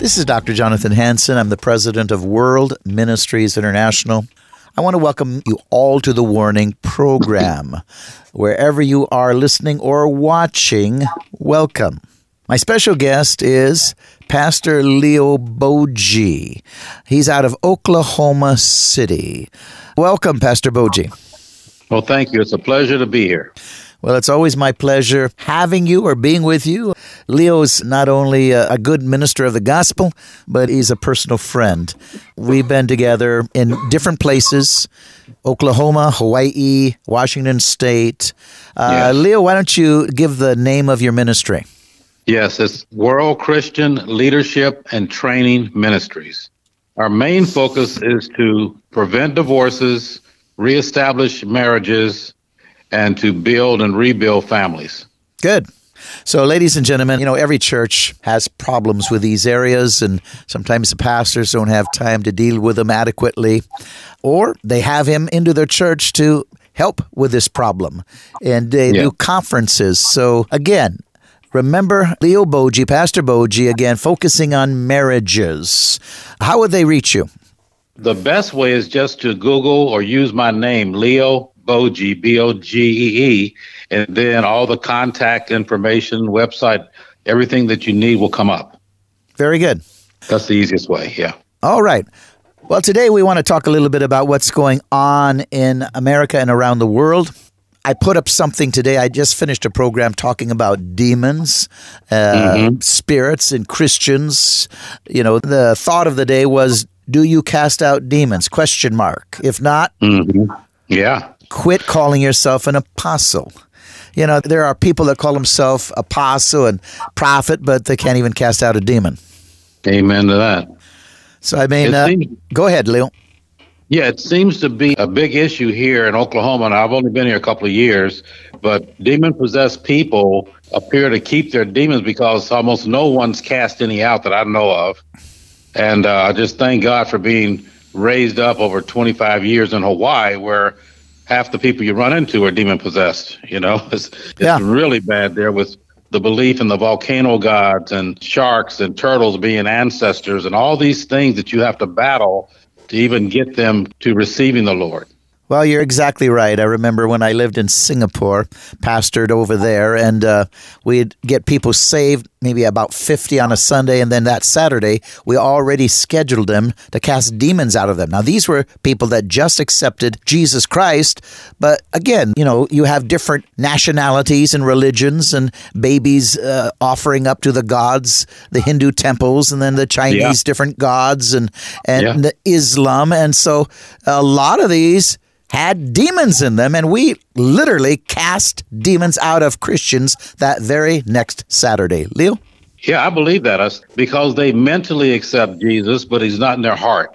This is Dr. Jonathan Hansen. I'm the president of World Ministries International. I want to welcome you all to the Warning program. Wherever you are listening or watching, welcome. My special guest is Pastor Leo Bogee. He's out of Oklahoma City. Welcome, Pastor Bogee. Well, thank you. It's a pleasure to be here. Well, it's always my pleasure having you or being with you. Leo's not only a, good minister of the gospel, but he's a personal friend. We've been together in different places Oklahoma, Hawaii, Washington State. Uh, yes. Leo, why don't you give the name of your ministry? Yes, it's World Christian Leadership and Training Ministries. Our main focus is to prevent divorces, reestablish marriages, and to build and rebuild families. Good. So, ladies and gentlemen, you know, every church has problems with these areas, and sometimes the pastors don't have time to deal with them adequately, or they have him into their church to help with this problem. And they yeah. do conferences. So, again, Remember Leo Bogee, Pastor Bogee, again, focusing on marriages. How would they reach you? The best way is just to Google or use my name, Leo Bogee, B O G E E, and then all the contact information, website, everything that you need will come up. Very good. That's the easiest way, yeah. All right. Well, today we want to talk a little bit about what's going on in America and around the world. I put up something today. I just finished a program talking about demons, uh, mm-hmm. spirits, and Christians. You know, the thought of the day was, "Do you cast out demons?" Question mark. If not, mm-hmm. yeah, quit calling yourself an apostle. You know, there are people that call themselves apostle and prophet, but they can't even cast out a demon. Amen to that. So I mean, uh, go ahead, Leo. Yeah, it seems to be a big issue here in Oklahoma, and I've only been here a couple of years. But demon possessed people appear to keep their demons because almost no one's cast any out that I know of. And uh, I just thank God for being raised up over 25 years in Hawaii, where half the people you run into are demon possessed. You know, it's, it's yeah. really bad there with the belief in the volcano gods and sharks and turtles being ancestors and all these things that you have to battle to even get them to receiving the Lord. Well, you're exactly right. I remember when I lived in Singapore, pastored over there, and uh, we'd get people saved, maybe about 50 on a Sunday, and then that Saturday, we already scheduled them to cast demons out of them. Now, these were people that just accepted Jesus Christ, but again, you know, you have different nationalities and religions, and babies uh, offering up to the gods, the Hindu temples, and then the Chinese yeah. different gods, and and yeah. Islam, and so a lot of these had demons in them, and we literally cast demons out of Christians that very next Saturday. Leo? Yeah, I believe that Us because they mentally accept Jesus, but he's not in their heart.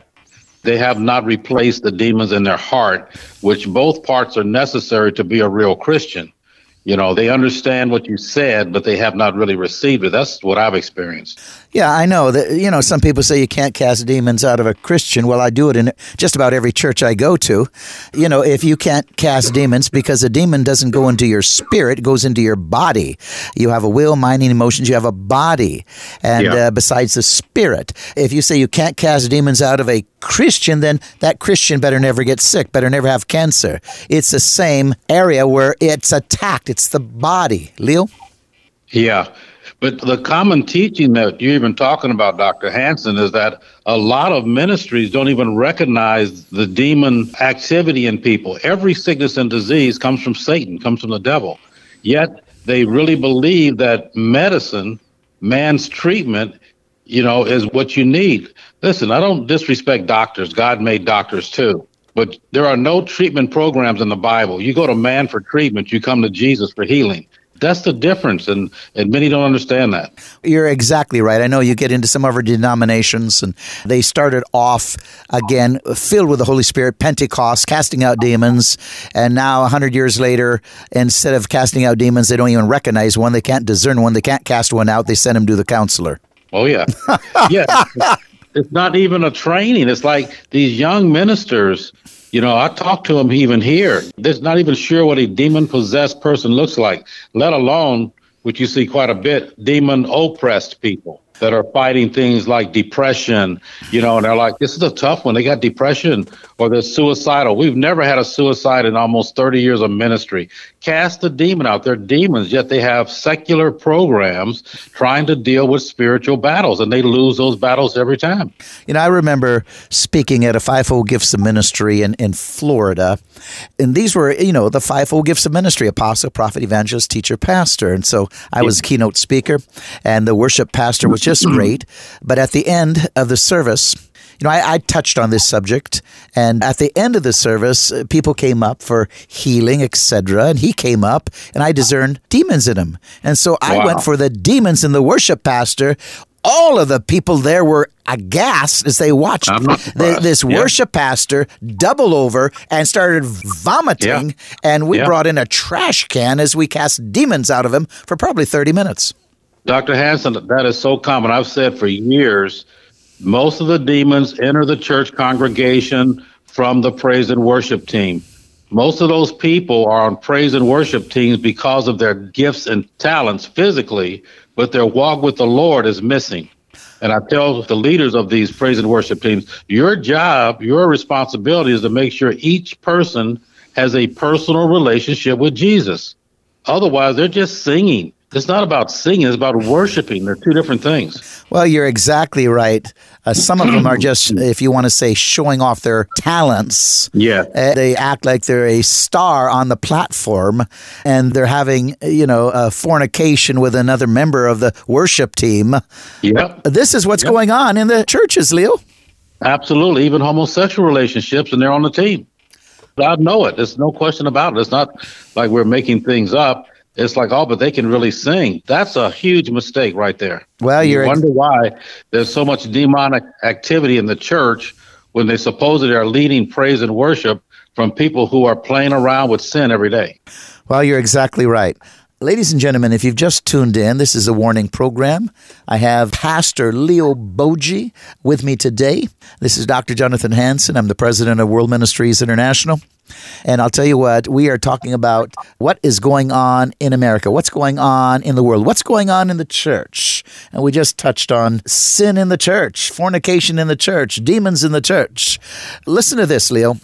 They have not replaced the demons in their heart, which both parts are necessary to be a real Christian. You know, they understand what you said, but they have not really received it. That's what I've experienced. Yeah, I know that. You know, some people say you can't cast demons out of a Christian. Well, I do it in just about every church I go to. You know, if you can't cast demons because a demon doesn't go into your spirit, it goes into your body. You have a will, mind, and emotions. You have a body, and yeah. uh, besides the spirit, if you say you can't cast demons out of a Christian, then that Christian better never get sick, better never have cancer. It's the same area where it's attacked. It's the body. Leo. Yeah. But the common teaching that you're even talking about, Dr. Hansen, is that a lot of ministries don't even recognize the demon activity in people. Every sickness and disease comes from Satan, comes from the devil. Yet they really believe that medicine, man's treatment, you know, is what you need. Listen, I don't disrespect doctors. God made doctors too. But there are no treatment programs in the Bible. You go to man for treatment, you come to Jesus for healing. That's the difference, and, and many don't understand that. You're exactly right. I know you get into some of our denominations, and they started off again filled with the Holy Spirit, Pentecost, casting out demons, and now a hundred years later, instead of casting out demons, they don't even recognize one. They can't discern one. They can't cast one out. They send them to the counselor. Oh yeah, yeah. It's not even a training. It's like these young ministers you know, I talk to them even here. They're not even sure what a demon possessed person looks like, let alone, which you see quite a bit, demon oppressed people that are fighting things like depression, you know, and they're like, this is a tough one. They got depression or they're suicidal. We've never had a suicide in almost 30 years of ministry. Cast the demon out. They're demons, yet they have secular programs trying to deal with spiritual battles, and they lose those battles every time. You know, I remember speaking at a fivefold gifts of ministry in, in Florida, and these were, you know, the fivefold gifts of ministry apostle, prophet, evangelist, teacher, pastor. And so I was a keynote speaker, and the worship pastor was just great. But at the end of the service, you know, I, I, touched on this subject, and at the end of the service, uh, people came up for healing, etc. And he came up, and I discerned demons in him, and so I wow. went for the demons in the worship pastor. All of the people there were aghast as they watched the, this yeah. worship pastor double over and started vomiting. Yeah. And we yeah. brought in a trash can as we cast demons out of him for probably 30 minutes. Dr. Hansen, that is so common. I've said for years, most of the demons enter the church congregation from the praise and worship team. Most of those people are on praise and worship teams because of their gifts and talents physically, but their walk with the Lord is missing. And I tell the leaders of these praise and worship teams, your job, your responsibility is to make sure each person has a personal relationship with Jesus. Otherwise, they're just singing it's not about singing, it's about worshiping. They're two different things. Well, you're exactly right. Uh, some of them are just, if you want to say, showing off their talents. Yeah. Uh, they act like they're a star on the platform and they're having, you know, a fornication with another member of the worship team. Yep. This is what's yep. going on in the churches, Leo. Absolutely. Even homosexual relationships, and they're on the team. I know it. There's no question about it. It's not like we're making things up it's like, oh, but they can really sing. That's a huge mistake right there. Well, you wonder why there's so much demonic activity in the church when they supposedly are leading praise and worship from people who are playing around with sin every day. Well, you're exactly right. Ladies and gentlemen, if you've just tuned in, this is a warning program. I have Pastor Leo Bogee with me today. This is Dr. Jonathan Hansen. I'm the president of World Ministries International. And I'll tell you what, we are talking about what is going on in America, what's going on in the world, what's going on in the church. And we just touched on sin in the church, fornication in the church, demons in the church. Listen to this, Leo.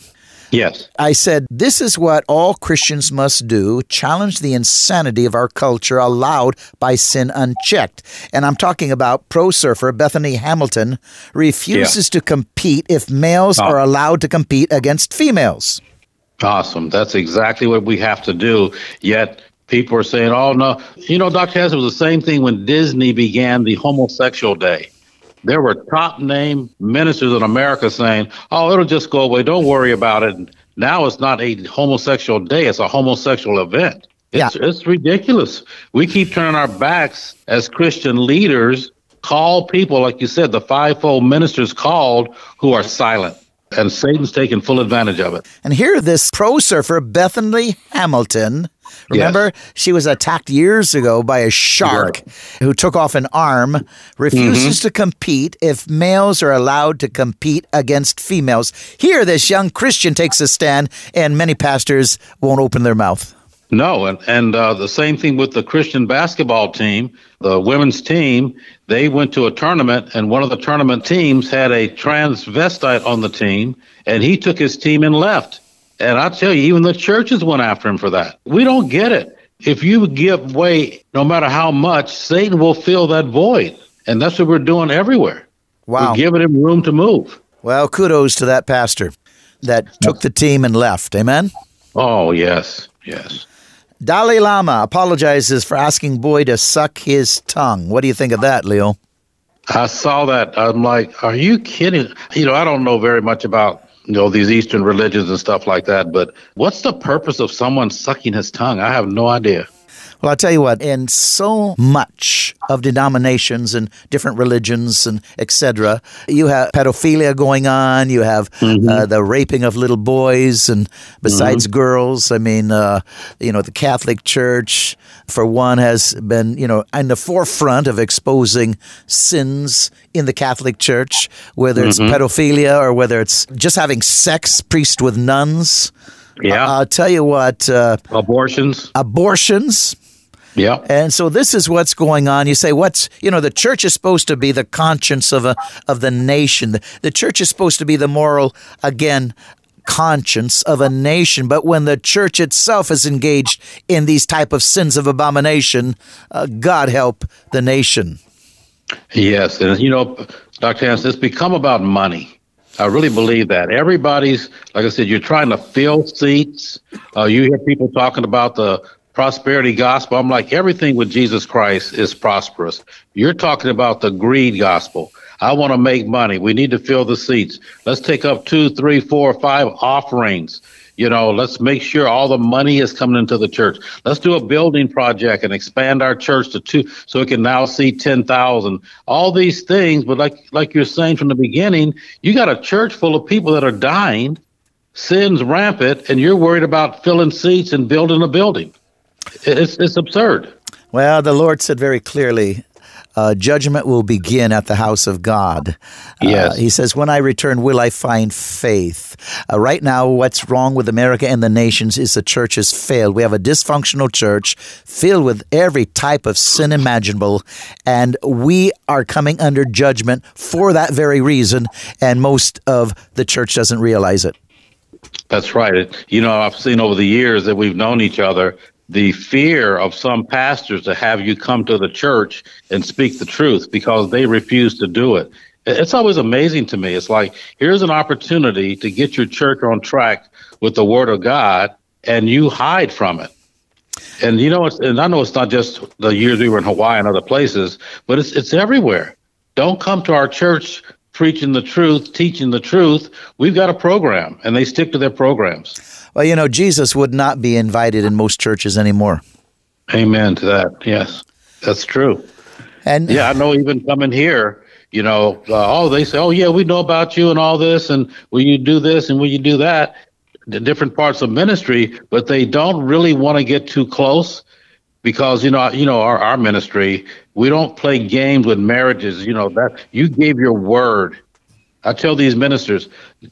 Yes. I said, This is what all Christians must do challenge the insanity of our culture allowed by sin unchecked. And I'm talking about pro surfer Bethany Hamilton refuses yeah. to compete if males oh. are allowed to compete against females. Awesome. That's exactly what we have to do. Yet people are saying, oh, no. You know, Dr. it was the same thing when Disney began the homosexual day. There were top name ministers in America saying, oh, it'll just go away. Don't worry about it. Now it's not a homosexual day, it's a homosexual event. It's, yeah. it's ridiculous. We keep turning our backs as Christian leaders, call people, like you said, the fivefold ministers called who are silent and Satan's taking full advantage of it. And here, this pro surfer, Bethany Hamilton, Remember, Yes. she was attacked years ago by a shark who took off an arm, refuses Mm-hmm. to compete if males are allowed to compete against females. Here, this young Christian takes a stand, and many pastors won't open their mouth. No, and and uh, the same thing with the Christian basketball team, the women's team. They went to a tournament, and one of the tournament teams had a transvestite on the team, and he took his team and left. And I tell you, even the churches went after him for that. We don't get it. If you give way, no matter how much, Satan will fill that void, and that's what we're doing everywhere. Wow. We're giving him room to move. Well, kudos to that pastor that took the team and left. Amen. Oh yes, yes. Dalai Lama apologizes for asking boy to suck his tongue. What do you think of that, Leo? I saw that. I'm like, are you kidding? You know, I don't know very much about you know these Eastern religions and stuff like that, but what's the purpose of someone sucking his tongue? I have no idea. Well, I'll tell you what, in so much of denominations and different religions and etc., you have pedophilia going on, you have uh, the raping of little boys and besides girls. I mean, uh, you know, the Catholic Church, for one, has been, you know, in the forefront of exposing sins in the Catholic Church, whether it's pedophilia or whether it's just having sex, priest with nuns. Yeah, I'll tell you what, uh, abortions. abortions. Yeah, And so this is what's going on. You say, what's you know, the church is supposed to be the conscience of a of the nation. The, the church is supposed to be the moral again conscience of a nation. But when the church itself is engaged in these type of sins of abomination, uh, God help the nation. yes, and you know, Dr. Hansen, it's become about money. I really believe that everybody's, like I said, you're trying to fill seats. Uh, you hear people talking about the prosperity gospel. I'm like, everything with Jesus Christ is prosperous. You're talking about the greed gospel. I want to make money. We need to fill the seats. Let's take up two, three, four, five offerings. You know, let's make sure all the money is coming into the church. Let's do a building project and expand our church to two, so it can now seat ten thousand. All these things, but like like you're saying from the beginning, you got a church full of people that are dying, sins rampant, and you're worried about filling seats and building a building. It's it's absurd. Well, the Lord said very clearly, uh, judgment will begin at the house of God. Uh, Yes. he says, When I return, will I find faith? Uh, right now, what's wrong with America and the nations is the church has failed. We have a dysfunctional church filled with every type of sin imaginable, and we are coming under judgment for that very reason, and most of the church doesn't realize it. That's right. You know, I've seen over the years that we've known each other the fear of some pastors to have you come to the church and speak the truth because they refuse to do it. It's always amazing to me. It's like here's an opportunity to get your church on track with the Word of God, and you hide from it. And you know, and I know it's not just the years we were in Hawaii and other places, but it's it's everywhere. Don't come to our church preaching the truth, teaching the truth. We've got a program, and they stick to their programs. Well, you know, Jesus would not be invited in most churches anymore. Amen to that. Yes, that's true. And Yeah, I know. Even coming here, you know, uh, oh, they say, oh yeah, we know about you and all this, and will you do this and will you do that? The different parts of ministry, but they don't really want to get too close because you know, you know, our, our ministry, we don't play games with marriages. You know that you gave your word. I tell these ministers,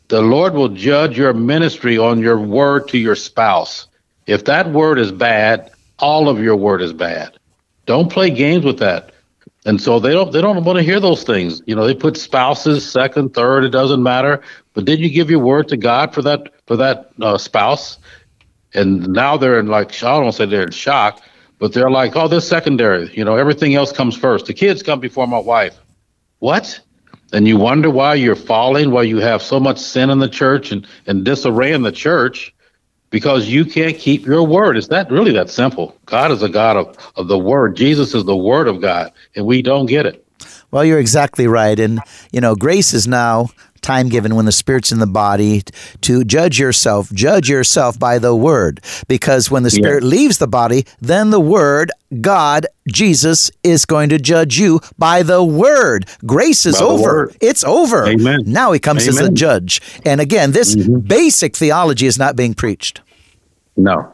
the Lord will judge your ministry on your word to your spouse. If that word is bad, all of your word is bad. Don't play games with that. And so they don't they don't want to hear those things. You know, they put spouses second, third, it doesn't matter. But did you give your word to God for that for that uh, spouse? And now they're in like I don't say they're in shock, but they're like, oh, this secondary. You know, everything else comes first. The kids come before my wife. What? And you wonder why you're falling, why you have so much sin in the church and, and disarray in the church, because you can't keep your word. It's that really that simple. God is a God of, of the word. Jesus is the word of God, and we don't get it. Well, you're exactly right. And, you know, grace is now time given when the Spirit's in the body to judge yourself. Judge yourself by the Word. Because when the Spirit leaves the body, then the Word, God, Jesus, is going to judge you by the Word. Grace is By over. It's over. Amen. Now He comes as Amen. Mm-hmm. judge. And again, this basic theology is not being preached. No.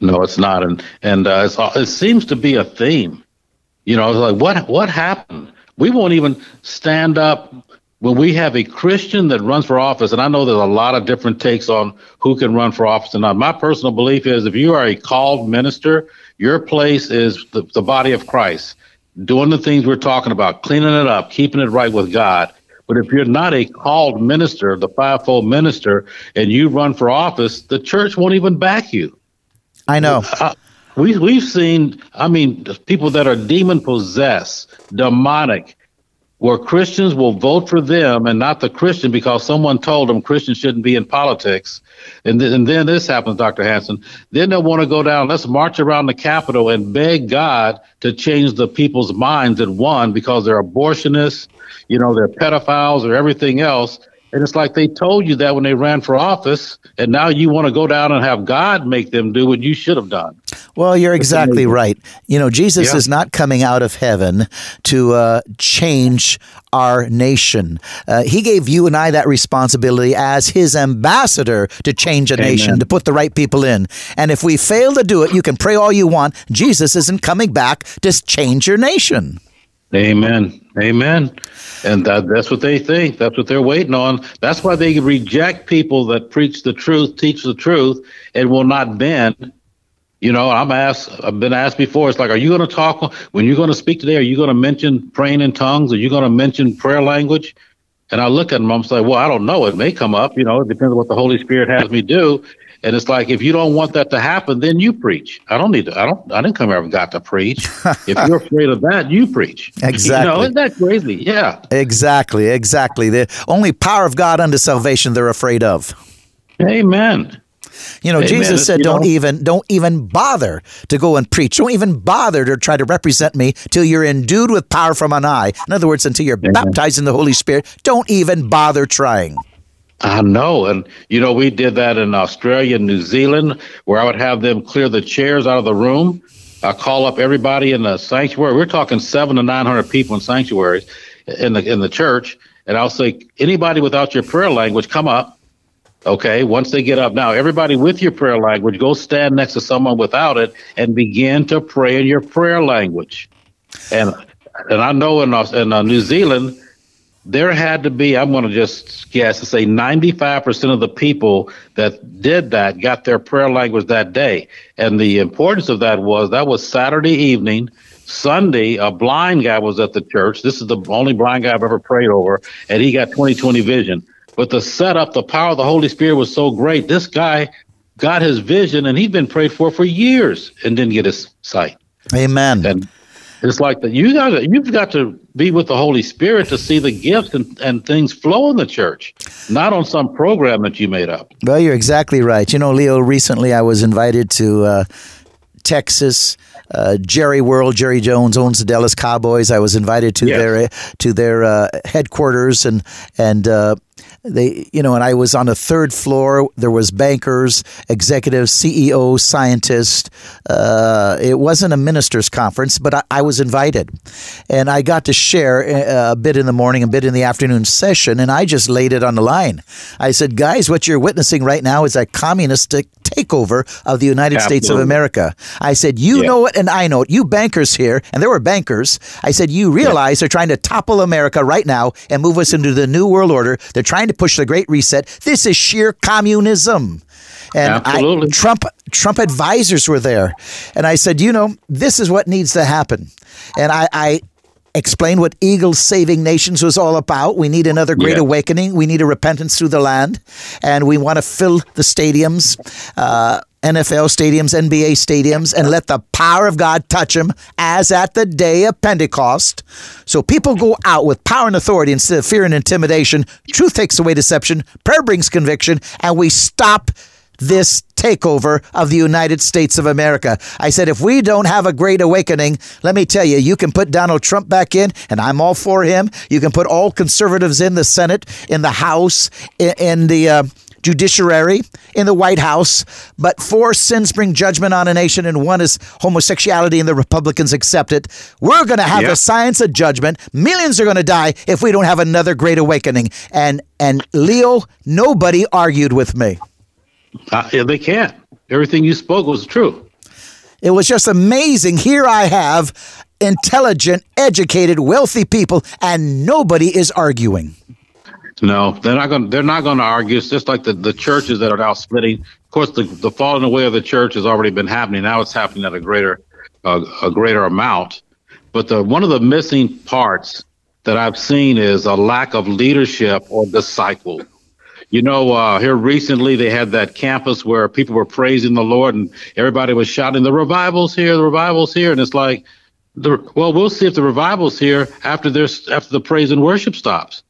No, it's not, and and uh, it's, it seems to be a theme. You know, it's like what what happened? We won't even stand up when we have a Christian that runs for office. And I know there's a lot of different takes on who can run for office and not. My personal belief is if you are a called minister, your place is the, the body of Christ, doing the things we're talking about, cleaning it up, keeping it right with God. But if you're not a called minister, the fivefold minister, and you run for office, the church won't even back you. I know. Uh, we, we've seen, I mean, people that are demon possessed, demonic, where Christians will vote for them and not the Christian because someone told them Christians shouldn't be in politics. And, th- and then this happens, Dr. Hansen. Then they'll want to go down, let's march around the Capitol and beg God to change the people's minds that won because they're abortionists, you know, they're pedophiles or everything else. And it's like they told you that when they ran for office, and now you want to go down and have God make them do what you should have done. Well, you're exactly right. You know, Jesus yeah. is not coming out of heaven to uh, change our nation. Uh, he gave you and I that responsibility as his ambassador to change a Amen. nation, to put the right people in. And if we fail to do it, you can pray all you want. Jesus isn't coming back to change your nation. Amen. Amen. And that, that's what they think. That's what they're waiting on. That's why they reject people that preach the truth, teach the truth, and will not bend. You know, I'm asked, I've been asked before, it's like, are you going to talk, when you're going to speak today, are you going to mention praying in tongues? Are you going to mention prayer language? And I look at them, I'm like, well, I don't know. It may come up. You know, it depends on what the Holy Spirit has me do. And it's like if you don't want that to happen, then you preach. I don't need to. I don't. I didn't come here and got to preach. if you're afraid of that, you preach. Exactly. You know, isn't that crazy? Yeah. Exactly. Exactly. The only power of God unto salvation they're afraid of. Amen. You know, Amen. Jesus said, "Don't know, even, don't even bother to go and preach. Don't even bother to try to represent me till you're endued with power from on high. In other words, until you're Amen. baptized in the Holy Spirit. Don't even bother trying." I know. And, you know, we did that in Australia and New Zealand, where I would have them clear the chairs out of the room. I call up everybody in the sanctuary. We're talking seven to 900 people in sanctuaries in the, in the church. And I'll say, anybody without your prayer language, come up. Okay. Once they get up, now everybody with your prayer language, go stand next to someone without it and begin to pray in your prayer language. And, and I know in, in uh, New Zealand, there had to be, I'm going to just guess to say 95% of the people that did that got their prayer language that day. And the importance of that was that was Saturday evening. Sunday, a blind guy was at the church. This is the only blind guy I've ever prayed over, and he got 20/20 vision. But the setup, the power of the Holy Spirit was so great. This guy got his vision, and he'd been prayed for for years and didn't get his sight. Amen. And it's like that. You got you've got to be with the Holy Spirit to see the gifts and, and things flow in the church, not on some program that you made up. Well, you're exactly right. You know, Leo. Recently, I was invited to uh, Texas. Uh, Jerry World, Jerry Jones owns the Dallas Cowboys. I was invited to yes. their to their uh, headquarters and and uh, they you know and i was on the third floor. There was bankers executives ceo scientists uh, it wasn't a ministers conference but I, I, was invited. And i got to share uh, a bit in the morning a bit in the afternoon session and i just laid it on the line. I said guys what you're witnessing right now is a communistic takeover of the united Absolutely. states of america. I said you yeah. know it and i know it. You bankers here and there were bankers. I said you realize yeah. they're trying to topple america right now and move us into the new world order. They're trying to push the Great Reset. This is sheer communism. And I, Trump Trump advisors were there, and I said, you know, this is what needs to happen. And I, I explained what Eagles Saving Nations was all about. We need another great yeah. awakening. We need a repentance through the land, and we want to fill the stadiums. Uh, NFL stadiums, NBA stadiums, and let the power of God touch them as at the day of Pentecost. So people go out with power and authority instead of fear and intimidation. Truth takes away deception, prayer brings conviction, and we stop this takeover of the United States of America. I said, if we don't have a great awakening, let me tell you, you can put Donald Trump back in, and I'm all for him. You can put all conservatives in the Senate, in the House, in, in the uh, judiciary in the White House, but four sins bring judgment on a nation, and one is homosexuality, and the Republicans accept it. We're going to have yep. the science of judgment. Millions are going to die if we don't have another great awakening. And and Leo, nobody argued with me. Uh, they can't. everything you spoke was true. It was just amazing. Here I have intelligent, educated, wealthy people, and nobody is arguing. No, they're not going. They're not going to argue. It's just like the, the churches that are now splitting. Of course, the, the falling away of the church has already been happening. Now it's happening at a greater uh, a greater amount. But the one of the missing parts that I've seen is a lack of leadership or disciple. You know, uh, here recently they had that campus where people were praising the Lord and everybody was shouting, "The revival's here! The revival's here!" And it's like, the, well, we'll see if the revival's here after there's after the praise and worship stops.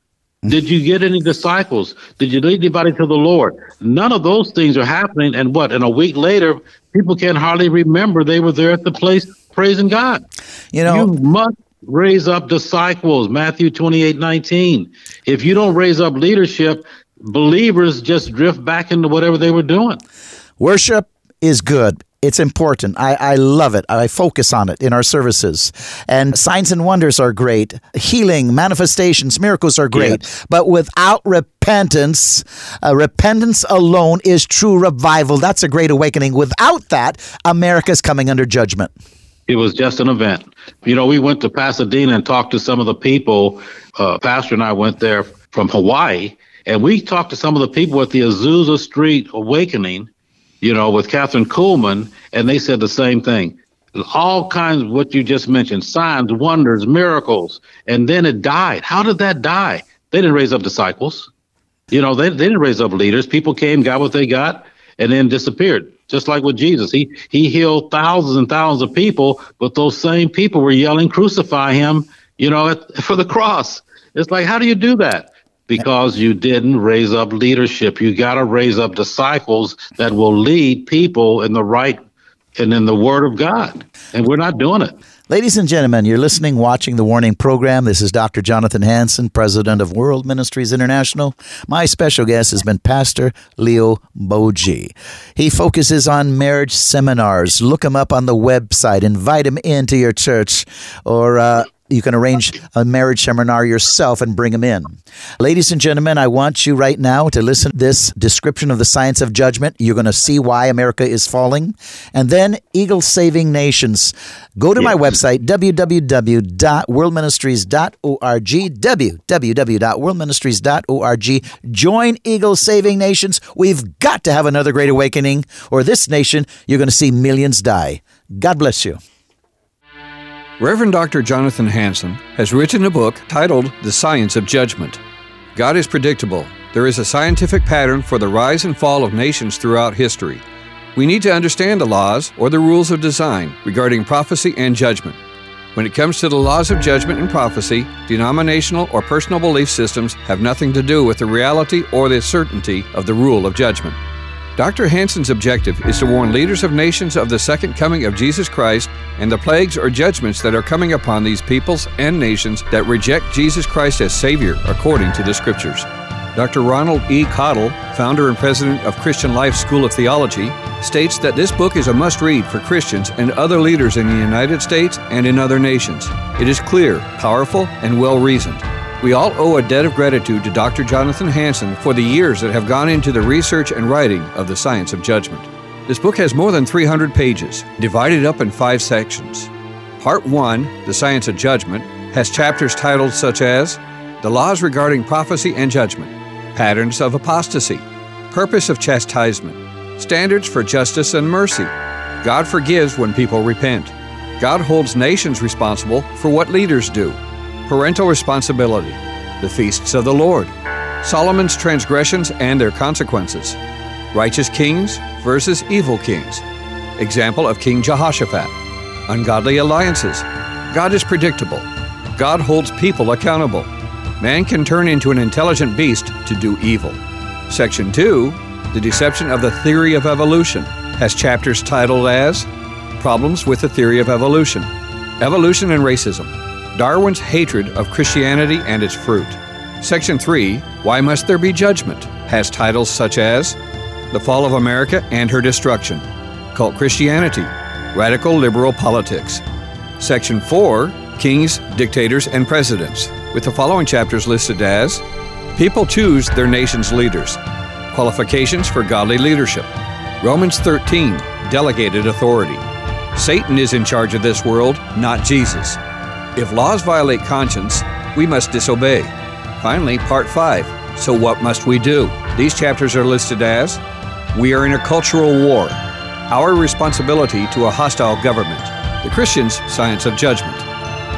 Did you get any disciples? Did you lead anybody to the Lord? None of those things are happening. And what? And a week later, people can hardly remember they were there at the place praising God. You know, you must raise up disciples. Matthew 28 19. If you don't raise up leadership, believers just drift back into whatever they were doing. Worship is good. It's important. I, I love it. I focus on it in our services. And signs and wonders are great. Healing, manifestations, miracles are great. But without repentance, uh, repentance alone is true revival. That's a great awakening. Without that, America's coming under judgment. It was just an event. You know, we went to Pasadena and talked to some of the people. Uh, Pastor and I went there from Hawaii, and we talked to some of the people at the Azusa Street Awakening you know, with Kathryn Kuhlman, and they said the same thing. All kinds of what you just mentioned signs, wonders, miracles. And then it died. How did that die? They didn't raise up disciples. You know, they, they didn't raise up leaders. People came, got what they got, and then disappeared. Just like with Jesus. He he healed thousands and thousands of people, but those same people were yelling, crucify him, you know, at, for the cross. It's like, how do you do that? Because you didn't raise up leadership. You got to raise up disciples that will lead people in the right and in the Word of God. And we're not doing it. Ladies and gentlemen, you're listening, watching the Warning Program. This is Dr. Jonathan Hansen, President of World Ministries International. My special guest has been Pastor Leo Bogee. He focuses on marriage seminars. Look him up on the website. Invite him into your church or uh, you can arrange a marriage seminar yourself and bring them in. Ladies and gentlemen, I want you right now to listen to this description of the science of judgment. You're going to see why America is falling. And then Eagle Saving Nations. Go to my website, www.worldministries.org, www.worldministries.org. Join Eagle Saving Nations. We've got to have another great awakening, or this nation, you're going to see millions die. God bless you. Reverend Dr. Jonathan Hansen has written a book titled The Science of Judgment. God is predictable. There is a scientific pattern for the rise and fall of nations throughout history. We need to understand the laws or the rules of design regarding prophecy and judgment. When it comes to the laws of judgment and prophecy, denominational or personal belief systems have nothing to do with the reality or the certainty of the rule of judgment. Dr. Hansen's objective is to warn leaders of nations of the second coming of Jesus Christ and the plagues or judgments that are coming upon these peoples and nations that reject Jesus Christ as Savior according to the Scriptures. Dr. Ronald E. Cottle, founder and president of Christian Life School of Theology, states that this book is a must read for Christians and other leaders in the United States and in other nations. It is clear, powerful, and well reasoned. We all owe a debt of gratitude to Dr. Jonathan Hansen for the years that have gone into the research and writing of the science of judgment. This book has more than 300 pages, divided up in five sections. Part 1, The Science of Judgment, has chapters titled such as The Laws Regarding Prophecy and Judgment, Patterns of Apostasy, Purpose of Chastisement, Standards for Justice and Mercy, God Forgives When People Repent, God Holds Nations Responsible for What Leaders Do, parental responsibility, the feasts of the Lord, Solomon's transgressions and their consequences, righteous kings versus evil kings, example of King Jehoshaphat, ungodly alliances. God is predictable. God holds people accountable. Man can turn into an intelligent beast to do evil. Section 2, The Deception of the Theory of Evolution, has chapters titled as Problems with the Theory of Evolution, Evolution and Racism, Darwin's hatred of Christianity and its fruit. Section 3, Why Must There Be Judgment? has titles such as The Fall of America and Her Destruction, Cult Christianity, Radical Liberal Politics. Section 4, Kings, Dictators, and Presidents, with the following chapters listed as People Choose Their Nation's Leaders, Qualifications for Godly Leadership, Romans 13, delegated authority. Satan is in charge of this world, not Jesus. If laws violate conscience, we must disobey. Finally, part 5. So what must we do? These chapters are listed as We are in a cultural war, our responsibility to a hostile government, the Christian's science of judgment.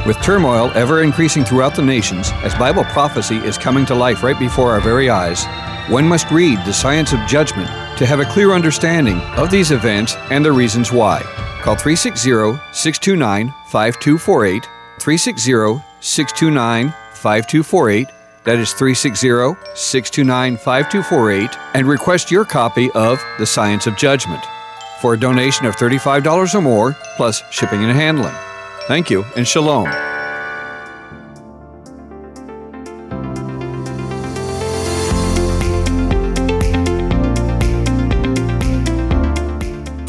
With turmoil ever increasing throughout the nations, as Bible prophecy is coming to life right before our very eyes, one must read the science of judgment to have a clear understanding of these events and the reasons why. Call 360 629 5248, 360 629 5248. That is 360 629 5248, and request your copy of The Science of Judgment for a donation of $35 or more, plus shipping and handling. Thank you, and shalom.